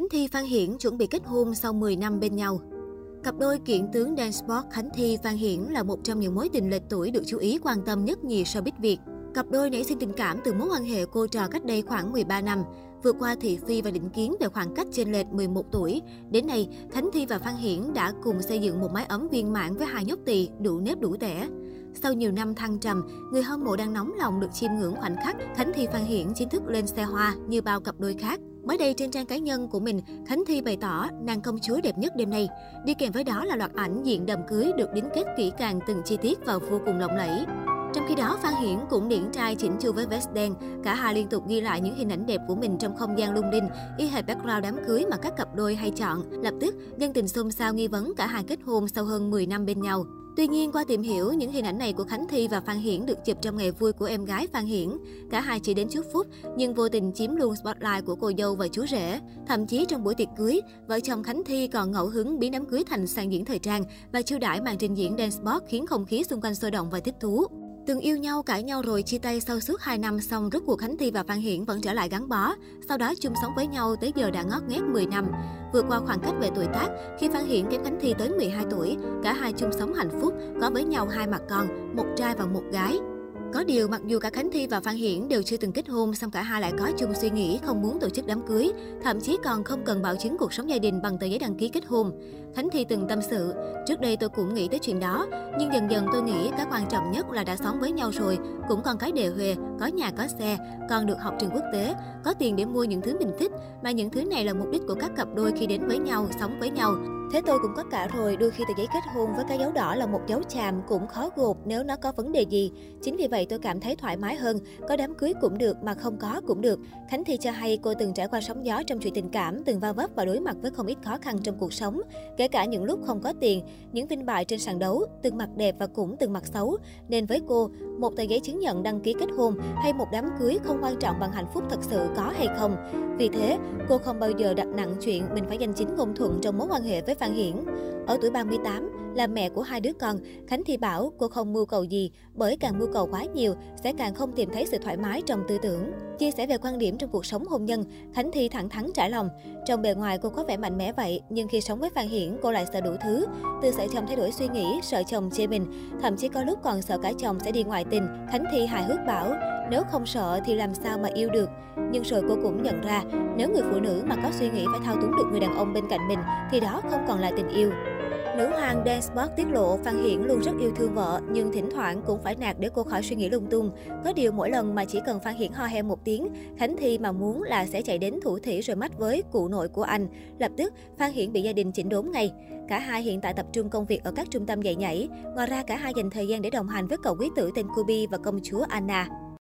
Khánh Thi Phan Hiển chuẩn bị kết hôn sau 10 năm bên nhau. Cặp đôi kiện tướng Dan sport Khánh Thi Phan Hiển là một trong những mối tình lệch tuổi được chú ý quan tâm nhất nhì showbiz Việt. Cặp đôi nảy sinh tình cảm từ mối quan hệ cô trò cách đây khoảng 13 năm. Vượt qua thị phi và định kiến về khoảng cách trên lệch 11 tuổi, đến nay, Khánh Thi và Phan Hiển đã cùng xây dựng một mái ấm viên mãn với hai nhóc tỳ đủ nếp đủ tẻ. Sau nhiều năm thăng trầm, người hâm mộ đang nóng lòng được chiêm ngưỡng khoảnh khắc Khánh Thi Phan Hiển chính thức lên xe hoa như bao cặp đôi khác. Mới đây trên trang cá nhân của mình, Khánh Thi bày tỏ nàng công chúa đẹp nhất đêm nay. Đi kèm với đó là loạt ảnh diện đầm cưới được đính kết kỹ càng từng chi tiết và vô cùng lộng lẫy. Trong khi đó, Phan Hiển cũng điển trai chỉnh chu với vest đen. Cả hai liên tục ghi lại những hình ảnh đẹp của mình trong không gian lung linh, y hệt background đám cưới mà các cặp đôi hay chọn. Lập tức, dân tình xôn xao nghi vấn cả hai kết hôn sau hơn 10 năm bên nhau. Tuy nhiên, qua tìm hiểu, những hình ảnh này của Khánh Thi và Phan Hiển được chụp trong ngày vui của em gái Phan Hiển. Cả hai chỉ đến chúc phúc, nhưng vô tình chiếm luôn spotlight của cô dâu và chú rể. Thậm chí trong buổi tiệc cưới, vợ chồng Khánh Thi còn ngẫu hứng biến đám cưới thành sàn diễn thời trang và chiêu đãi màn trình diễn dance sport khiến không khí xung quanh sôi động và thích thú. Từng yêu nhau, cãi nhau rồi chia tay sau suốt 2 năm xong rốt cuộc Khánh Thi và Phan Hiển vẫn trở lại gắn bó. Sau đó chung sống với nhau tới giờ đã ngót nghét 10 năm. Vượt qua khoảng cách về tuổi tác, khi Phan Hiển kém Khánh Thi tới 12 tuổi, cả hai chung sống hạnh phúc, có với nhau hai mặt con, một trai và một gái. Có điều, mặc dù cả Khánh Thi và Phan Hiển đều chưa từng kết hôn, song cả hai lại có chung suy nghĩ không muốn tổ chức đám cưới, thậm chí còn không cần bảo chứng cuộc sống gia đình bằng tờ giấy đăng ký kết hôn. Khánh Thi từng tâm sự, trước đây tôi cũng nghĩ tới chuyện đó, nhưng dần dần tôi nghĩ cái quan trọng nhất là đã sống với nhau rồi, cũng còn cái đề huề, có nhà có xe, còn được học trường quốc tế, có tiền để mua những thứ mình thích, mà những thứ này là mục đích của các cặp đôi khi đến với nhau, sống với nhau. Thế tôi cũng có cả rồi, đôi khi tờ giấy kết hôn với cái dấu đỏ là một dấu chàm cũng khó gột nếu nó có vấn đề gì. Chính vì vậy tôi cảm thấy thoải mái hơn, có đám cưới cũng được mà không có cũng được. Khánh Thi cho hay cô từng trải qua sóng gió trong chuyện tình cảm, từng va vấp và đối mặt với không ít khó khăn trong cuộc sống. Kể cả những lúc không có tiền, những vinh bại trên sàn đấu, từng mặt đẹp và cũng từng mặt xấu. Nên với cô, một tờ giấy chứng nhận đăng ký kết hôn hay một đám cưới không quan trọng bằng hạnh phúc thật sự có hay không. Vì thế, cô không bao giờ đặt nặng chuyện mình phải giành chính ngôn thuận trong mối quan hệ với Phan Hiển. Ở tuổi 38, là mẹ của hai đứa con, Khánh Thi bảo cô không mưu cầu gì, bởi càng mưu cầu quá nhiều sẽ càng không tìm thấy sự thoải mái trong tư tưởng. Chia sẻ về quan điểm trong cuộc sống hôn nhân, Khánh Thi thẳng thắn trải lòng. Trong bề ngoài cô có vẻ mạnh mẽ vậy, nhưng khi sống với Phan Hiển cô lại sợ đủ thứ. Từ sợ chồng thay đổi suy nghĩ, sợ chồng chê mình, thậm chí có lúc còn sợ cả chồng sẽ đi ngoại tình. Khánh Thi hài hước bảo, nếu không sợ thì làm sao mà yêu được. Nhưng rồi cô cũng nhận ra, nếu người phụ nữ mà có suy nghĩ phải thao túng được người đàn ông bên cạnh mình thì đó không còn là tình yêu. Nữ hoàng Dan Sport tiết lộ Phan Hiển luôn rất yêu thương vợ, nhưng thỉnh thoảng cũng phải nạt để cô khỏi suy nghĩ lung tung. Có điều mỗi lần mà chỉ cần Phan Hiển ho he một tiếng, Khánh Thi mà muốn là sẽ chạy đến thủ thỉ rồi mắt với cụ nội của anh. Lập tức, Phan Hiển bị gia đình chỉnh đốn ngay. Cả hai hiện tại tập trung công việc ở các trung tâm dạy nhảy. Ngoài ra, cả hai dành thời gian để đồng hành với cậu quý tử tên Kobe và công chúa Anna.